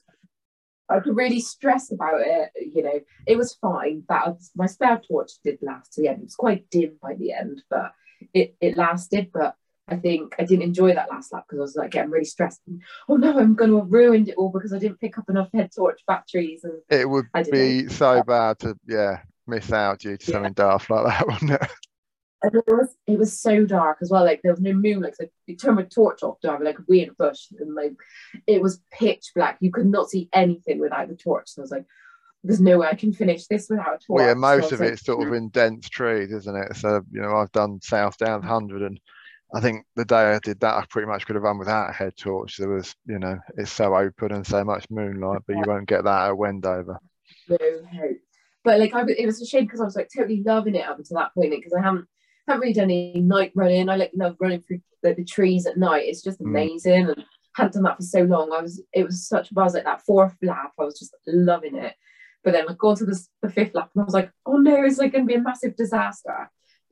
I could really stress about it. You know, it was fine. That was- my spare torch did last to the end. It was quite dim by the end, but it it lasted. But I think I didn't enjoy that last lap because I was like getting really stressed. Oh no, I'm going to have ruined it all because I didn't pick up enough head torch batteries. And It would be so bad to yeah miss out due to Yeah. something daft like that, [LAUGHS] wouldn't it? And it was it was so dark as well. Like there was no moon. Like So you turn my torch off have like a weird bush, and like it was pitch black. You could not see anything without the torch. So I was like, "There's no way I can finish this without a torch." Well, yeah, most was of like, it's sort of mm. in dense trees, isn't it? So, you know, I've done South Downs 100 and I think the day I did that, I pretty much could have run without a head torch. There was, you know, it's so open and so much moonlight, but you won't get that at Wendover. no hope. But like, I, it was a shame because I was like totally loving it up until that point because I haven't haven't really done any night running. I like love running through the, the trees at night. It's just Mm. amazing, and hadn't done that for so long. I was it was such a buzz like that fourth lap. I was just loving it. But then I got to the, the fifth lap and I was like, oh no, it's like going to be a massive disaster. [LAUGHS]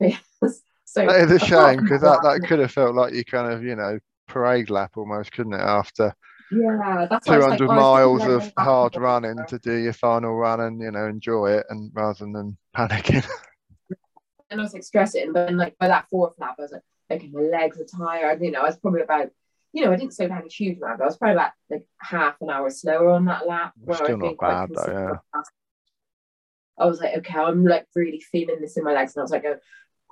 so That is a shame because that, that could have felt like you kind of, you know, parade lap almost, couldn't it? After yeah, that's why I was like, 200 oh, miles of hard running to do your final run and, you know, enjoy it and rather than [LAUGHS] panicking. and I was like stressing. But then like by that fourth lap, I was like, okay, my legs are tired. You know, I was probably about, you know, I didn't slow down a huge amount, but I was probably about like half an hour slower on that lap. where Still I'd not bad though, consistent. I was like, okay, I'm like really feeling this in my legs, and I was like, oh,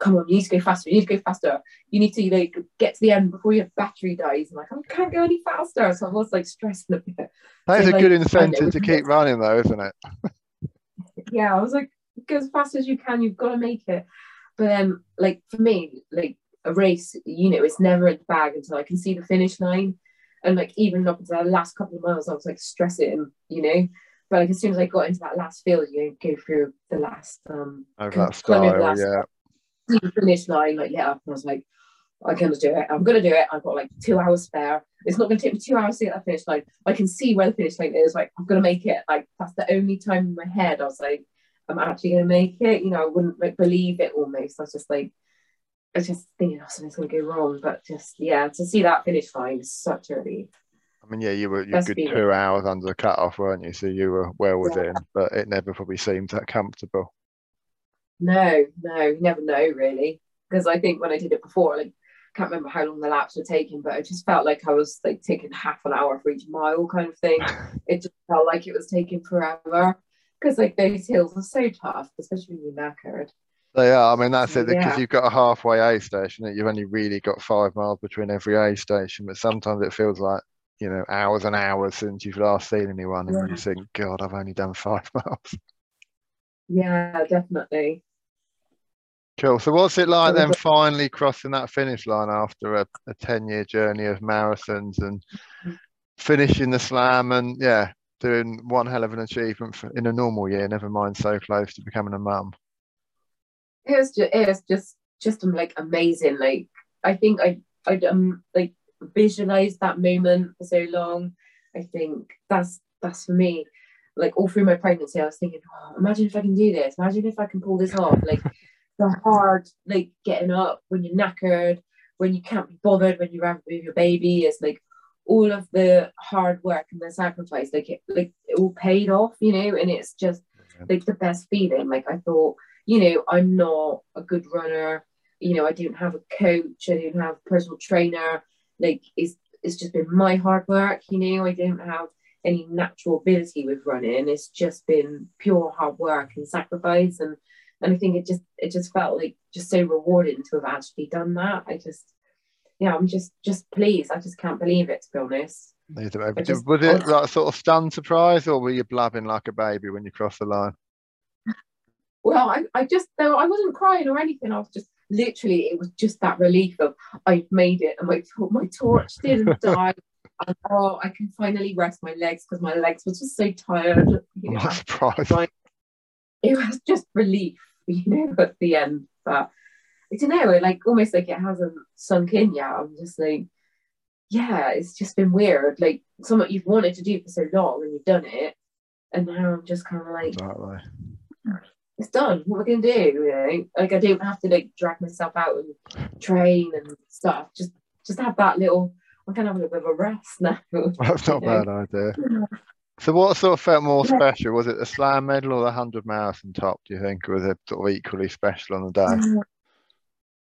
come on, you need to go faster. You need to go faster. You need to like get to the end before your battery dies. And like, I can't go any faster. So I was like stressing [LAUGHS] a bit. That is So, a like, good incentive to keep running though, isn't it? yeah, I was like, go as fast as you can, you've got to make it. But then, like, for me, like a race, you know, it's never in the bag until I can see the finish line. And like, even up until the last couple of miles, I was like stressing, you know. But like, as soon as I got into that last field, you know, go through the last, um, Can that style, that yeah. See the finish line, like, yeah, and I was like, I'm gonna do it. I'm gonna do it. I've got like two hours spare. It's not gonna take me two hours to get that finish line. I can see where the finish line is. Like, I'm gonna make it. Like, that's the only time in my head I was like, I'm actually gonna make it. You know, I wouldn't like believe it almost. I was just like, I was just thinking, oh, something's gonna go wrong. But just yeah, to see that finish line is such a relief. I mean, yeah, you were you Best good feeling. two hours under the cut-off, weren't you? So you were well within, but it never probably seemed that comfortable. No, no, you never know really. Because I think when I did it before, like can't remember how long the laps were taking, but it just felt like I was like taking half an hour for each mile kind of thing. [LAUGHS] it just felt like it was taking forever. Because like those hills are so tough, especially when you're knackered. They are. I mean, that's it. Because Yeah. you've got a halfway A station, you've only really got five miles between every A station. But sometimes it feels like, you know, hours and hours since you've last seen anyone, and you Yeah. just think, God, I've only done five [LAUGHS] miles. Yeah, definitely. Cool. So what's it like then finally crossing that finish line after a, a 10 year journey of marathons and finishing the slam and yeah, doing one hell of an achievement for, in a normal year, never mind so close to becoming a mum. It was just it was just just um, like amazing. Like I think I I um like visualized that moment for so long. I think that's that's for me. Like all through my pregnancy, I was thinking, oh, imagine if I can do this. Imagine if I can pull this off. Like the hard, like getting up when you're knackered, when you can't be bothered, when you're having with your baby, is like all of the hard work and the sacrifice. Like it, like it all paid off, you know. And it's just like the best feeling. Like I thought, you know, I'm not a good runner. You know, I didn't have a coach. I didn't have a personal trainer. Like it's it's just been my hard work. You know, I didn't have any natural ability with running. It's just been pure hard work and sacrifice. And and I think it just it just felt like just so rewarding to have actually done that. I just yeah, I'm just just pleased. I just can't believe it to be honest. Just- Was it like sort of stunned surprise or were you blabbing like a baby when you crossed the line? Well, I, I just though I wasn't crying or anything. I was just literally it was just that relief of I've made it and my my torch didn't [LAUGHS] die. And, oh, I can finally rest my legs because my legs were just so tired. [LAUGHS] You know. It was just relief, [LAUGHS] you know, at the end. But I don't know, like almost like it hasn't sunk in yet. I'm just like, yeah, it's just been weird. Like something you've wanted to do for so long and you've done it, and now I'm just kind of like, Exactly. it's done. What am I gonna do? You know, like I don't have to like drag myself out and train and stuff. Just just have that little. I can have a little bit of a rest now. [LAUGHS] That's not [LAUGHS] a bad idea. [LAUGHS] So what sort of felt more special? Was it the slam medal or the 100 marathon top, do you think? Or was it sort of equally special on the day?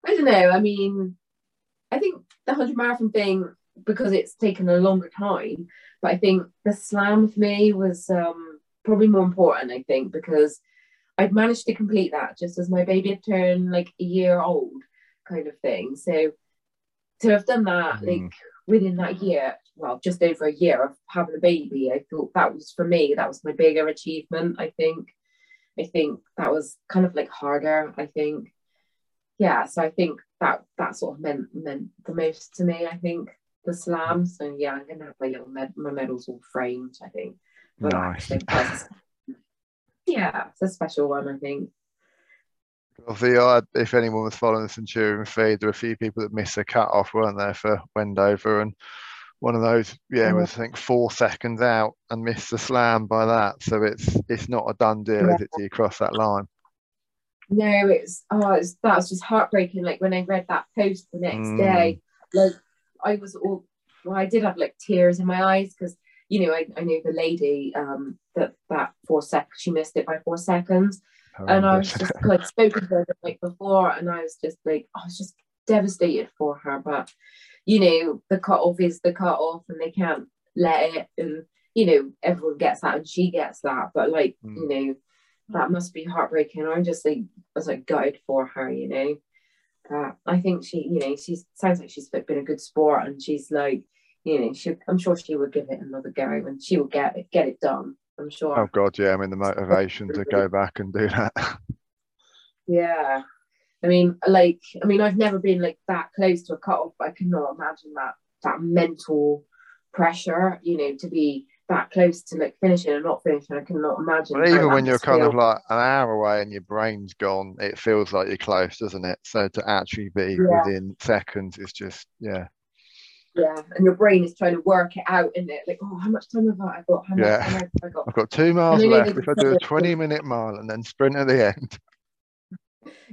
I don't know. I mean, I think the hundred marathon thing because it's taken a longer time, but I think the slam for me was um, probably more important. I think because I'd managed to complete that just as my baby had turned like a year old, kind of thing. So to have done that Mm. like within that year, well, just over a year of having a baby, I thought that was for me, that was my bigger achievement, I think. I think that was kind of like harder, I think. Yeah, so I think that that sort of meant meant the most to me, I think, the slam. So yeah, I'm gonna have my little med- my medals all framed, I think. that. Nice. So that's- yeah, it's a special one, I think. Obviously, I, if anyone was following the Centurion feed, there were a few people that missed the cut off, weren't there, for Wendover? And one of those, yeah, Yeah. was I think four seconds out and missed the slam by that. So it's it's not a done deal, is it? Do you cross that line? No, it's oh, it's that was just heartbreaking. Like when I read that post the next Mm. day, like I was all well, I did have like tears in my eyes because you know I, I knew the lady um that that four seconds she missed it by four seconds, and I was just like spoken to her the night before, and I was just like I was just devastated for her. But you know the cut off is the cut off, and they can't let it, and you know everyone gets that, and she gets that. But like Mm. you know that must be heartbreaking. I'm just like I was like gutted for her, you know. But I think she, you know, she sounds like she's been a good sport, and she's like, you know, she. I'm sure she would give it another go, and she will get it, get it done. I'm sure. Oh God, yeah. I mean, the motivation to go back and do that. [LAUGHS] Yeah. I mean, like, I mean, I've never been like that close to a cutoff, but I cannot imagine that that mental pressure, you know, to be that close to like finishing and not finishing. I cannot imagine. How even when you're kind of like an hour away and your brain's gone, it feels like you're close, doesn't it? So to actually be Yeah. within seconds is just, yeah, yeah, and your brain is trying to work it out, isn't it? Like, oh, how much time have I got? How much Yeah. time have I got? I've got two miles left. If I do a 20 [LAUGHS] minute mile and then sprint at the end,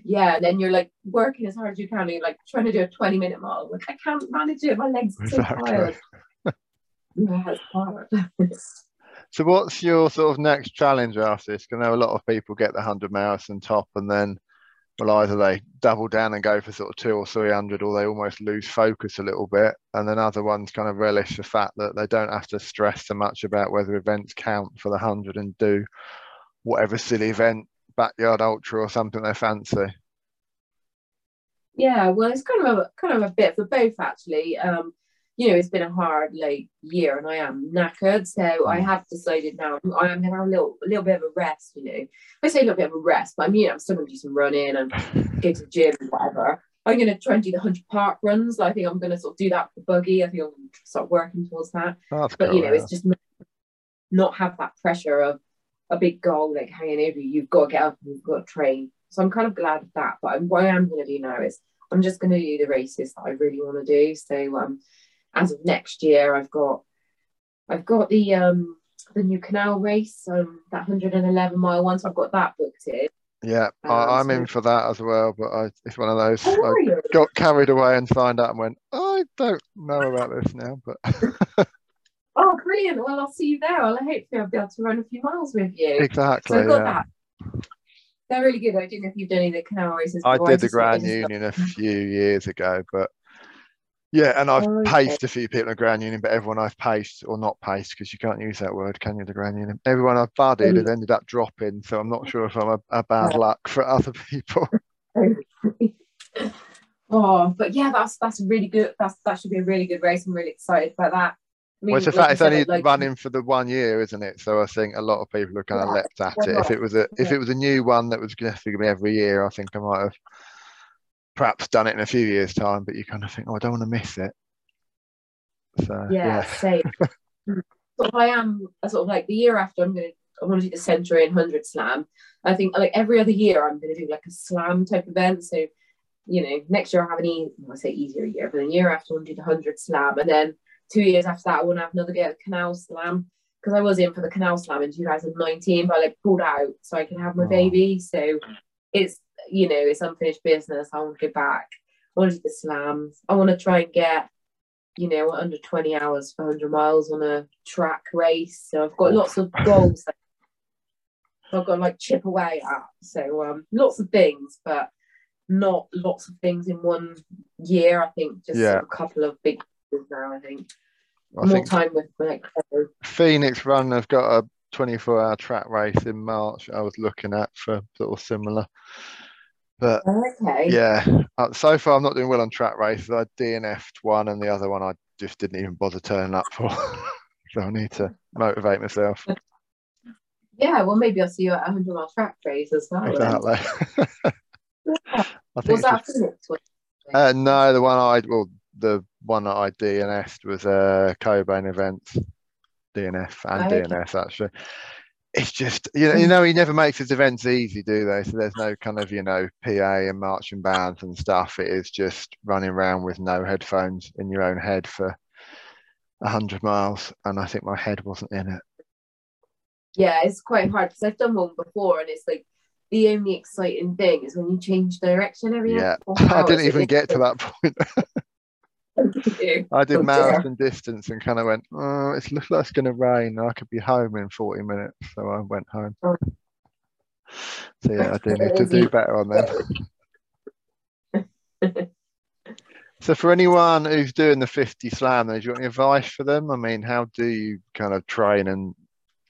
Yeah, and then you're like working as hard as you can. And you're like trying to do a 20 minute mile. Like, I can't manage it. My legs are so Exactly. tired. Yeah, it's hard. [LAUGHS] So what's your sort of next challenge after this? I know a lot of people get the 100 marathon top and then, well, either they double down and go for sort of two or 300 or they almost lose focus a little bit. And then other ones kind of relish the fact that they don't have to stress so much about whether events count for the 100 and do whatever silly event, backyard ultra or something they fancy. Yeah, well, it's kind of a kind of a bit for both actually. Um, you know, it's been a hard like year, and I am knackered, so I Mm. have decided now I am gonna have a little a little bit of a rest. You know, I say a little bit of a rest, but I mean I'm still gonna do some running and go to the gym and whatever. I'm gonna try and do the hundred parkruns. I think I'm gonna sort of do that for the buggy. I think I'm gonna start working towards that. That's But cool, you know, yeah. it's just not, not have that pressure of a big goal like hanging over you. You've got to get up and you've got to train. So I'm kind of glad of that. But I'm, what I am going to do now is I'm just going to do the races that I really want to do. So um, as of next year, I've got I've got the um the new canal race, um that 111 mile one. So I've got that booked in. Yeah, Um, I, I'm so- in for that as well, but I, it's one of those. I you? got carried away and signed up and went, I don't know about this now, but [LAUGHS] Oh, brilliant! Well, I'll see you there. Well, I hope I'll be able to run a few miles with you. exactly. So I've got yeah. that. They're really good. I don't know if you've done any of the canal races. I did the Grand Union a few years ago, but yeah, and I've Oh, okay. paced a few people in the Grand Union, but everyone I've paced or not paced because you can't use that word, can you? The Grand Union. Everyone I've buddied has Mm. ended up dropping, so I'm not sure if I'm a, a bad luck for other [LAUGHS] people. [LAUGHS] oh, but yeah, that's that's really good. That's that should be a really good race. I'm really excited about that. I mean, well, it's the like fact it's only like- running for the one year, isn't it? So I think a lot of people have kind of Yeah, leapt at it. If it was a if Yeah. it was a new one that was going to be every year, I think I might have perhaps done it in a few years' time. But you kind of think, oh, I don't want to miss it. So yeah, yeah, same. [LAUGHS] so I am sort of like the year after I'm gonna I want to do the century and hundred slam. I think like every other year I'm gonna do like a slam type event. So you know next year I'll have an e well, I say easier year, but the year after I want to do the hundred slam, and then two years after that I want to have another go at canal slam because I was in for the canal slam in 2019, but I like pulled out so I can have my Oh. baby. So it's you know it's unfinished business. I want to go back. I want to do the slams. I want to try and get you know, under 20 hours for 100 miles on a track race. So I've got lots of goals that I've got to like chip away at. So um, lots of things, but not lots of things in one year. I think just Yeah. a couple of big things now. I think I more think time with like Phoenix Run I've got a 24 hour track race in March I was looking at for sort of similar. But Okay. yeah, uh, so far I'm not doing well on track races. I DNF'd one and the other one I just didn't even bother turning up for. [LAUGHS] so I need to motivate myself. Yeah, well, maybe I'll see you at a 100 mile track race as well. Exactly. Yeah. [LAUGHS] Was that just- uh, no, the one I well the one that I DNF'd was uh Cobain events. DNF and Oh, okay. DNS actually. It's just you know, you hmm. know he never makes his events easy, do they? So there's no kind of, you know, PA and marching bands and stuff. It is just running around with no headphones in your own head for a hundred miles. And I think my head wasn't in it. Yeah, it's quite hard because I've done one before and it's like the only exciting thing is when you change direction every Yeah. [LAUGHS] I didn't even get to that point. [LAUGHS] I did Oh, dear. marathon distance and kind of went, oh, it looks like it's going to rain. I could be home in 40 minutes. So I went home. Oh. So yeah, I do need to do better on that. [LAUGHS] So for anyone who's doing the 50 slam, do you want any advice for them? I mean, how do you kind of train and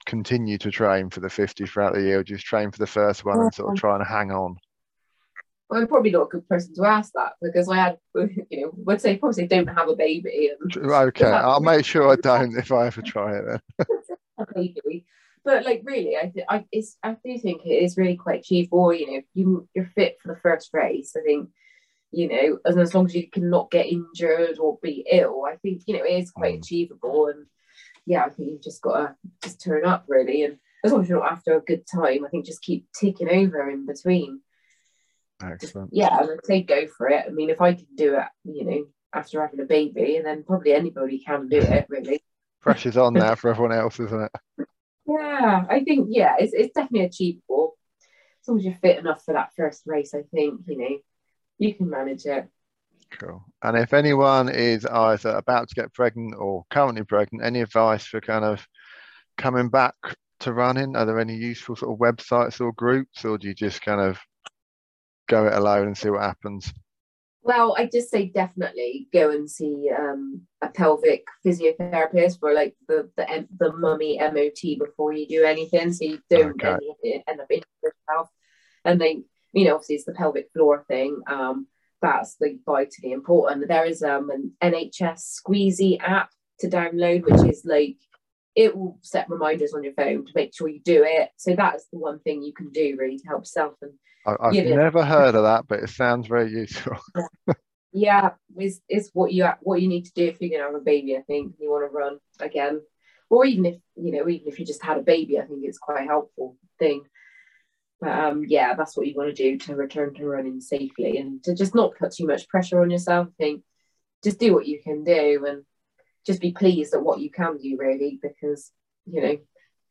continue to train for the 50 throughout the year? Or just train for the first one and sort of try and hang on? Well, I'm probably not a good person to ask that because I had, [LAUGHS] you know, would say probably don't have a baby and Okay, I'll make sure I don't if I ever try it then. [LAUGHS] But like really, I, th- I it's I do think it is really quite achievable. You know, you you're fit for the first race. I think you know, as, as long as you cannot get injured or be ill, I think you know it is quite Mm. achievable. And yeah, I think you've just got to just turn up really. And as long as you're not after a good time, I think just keep ticking over in between. Excellent. Yeah, and I'd say go for it. I mean, if I can do it, you know, after having a baby, and then probably anybody can do it really. Pressure's on now for everyone else, isn't it? Yeah, I think yeah, it's it's definitely achievable. As long as you're fit enough for that first race, I think you know you can manage it. Cool. And if anyone is either about to get pregnant or currently pregnant, any advice for kind of coming back to running? Are there any useful sort of websites or groups, or do you just kind of go it alone and see what happens? Well, I just say definitely go and see um, a pelvic physiotherapist for like the the the mummy MOT before you do anything, so you don't Okay. end, end up injuring yourself. And then you know, obviously, it's the pelvic floor thing. Um, that's like vitally important. There is um an NHS Squeezy app to download, which is like it will set reminders on your phone to make sure you do it. So that's the one thing you can do really to help yourself and I, I've Yeah, yeah. never heard of that, but it sounds very useful. [LAUGHS] yeah is is what you what you need to do if you're gonna have a baby i think you want to run again or even if you know even if you just had a baby i think it's quite a helpful thing but um yeah that's what you want to do to return to running safely and to just not put too much pressure on yourself i think just do what you can do and just be pleased at what you can do really because you know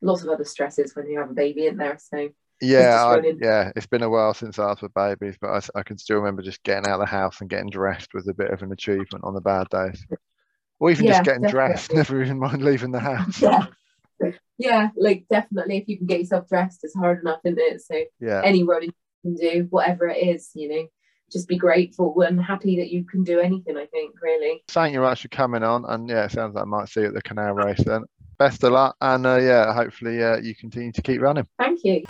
lots of other stresses when you have a baby in there? So Yeah, I, yeah, it's been a while since I was with babies, but I can still remember just getting out of the house and getting dressed was a bit of an achievement on the bad days. Or even Yeah, just getting dressed, [LAUGHS] never even mind leaving the house. yeah. Yeah like definitely if you can get yourself dressed it's hard enough isn't it? So Yeah, any running you can do, whatever it is, you know, just be grateful and happy that you can do anything, I think, really. thank you much for coming on. And yeah, it sounds like I might see you at the canal race then. Best of luck, and uh, yeah, hopefully uh, you continue to keep running. Thank you.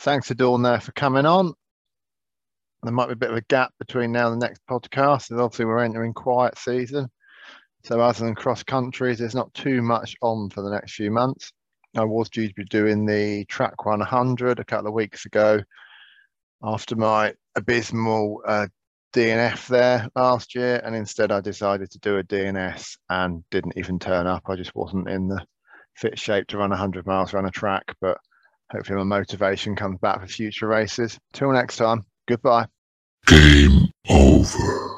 Thanks to Dawn there for coming on. There might be a bit of a gap between now and the next podcast, and obviously we're entering quiet season. So other than cross countries, there's not too much on for the next few months. I was due to be doing the track 100 a couple of weeks ago after my abysmal uh, DNF there last year, and instead I decided to do a DNS and didn't even turn up. I just wasn't in the fit shape to run 100 miles around a track, but hopefully my motivation comes back for future races. Till next time, goodbye. Game over.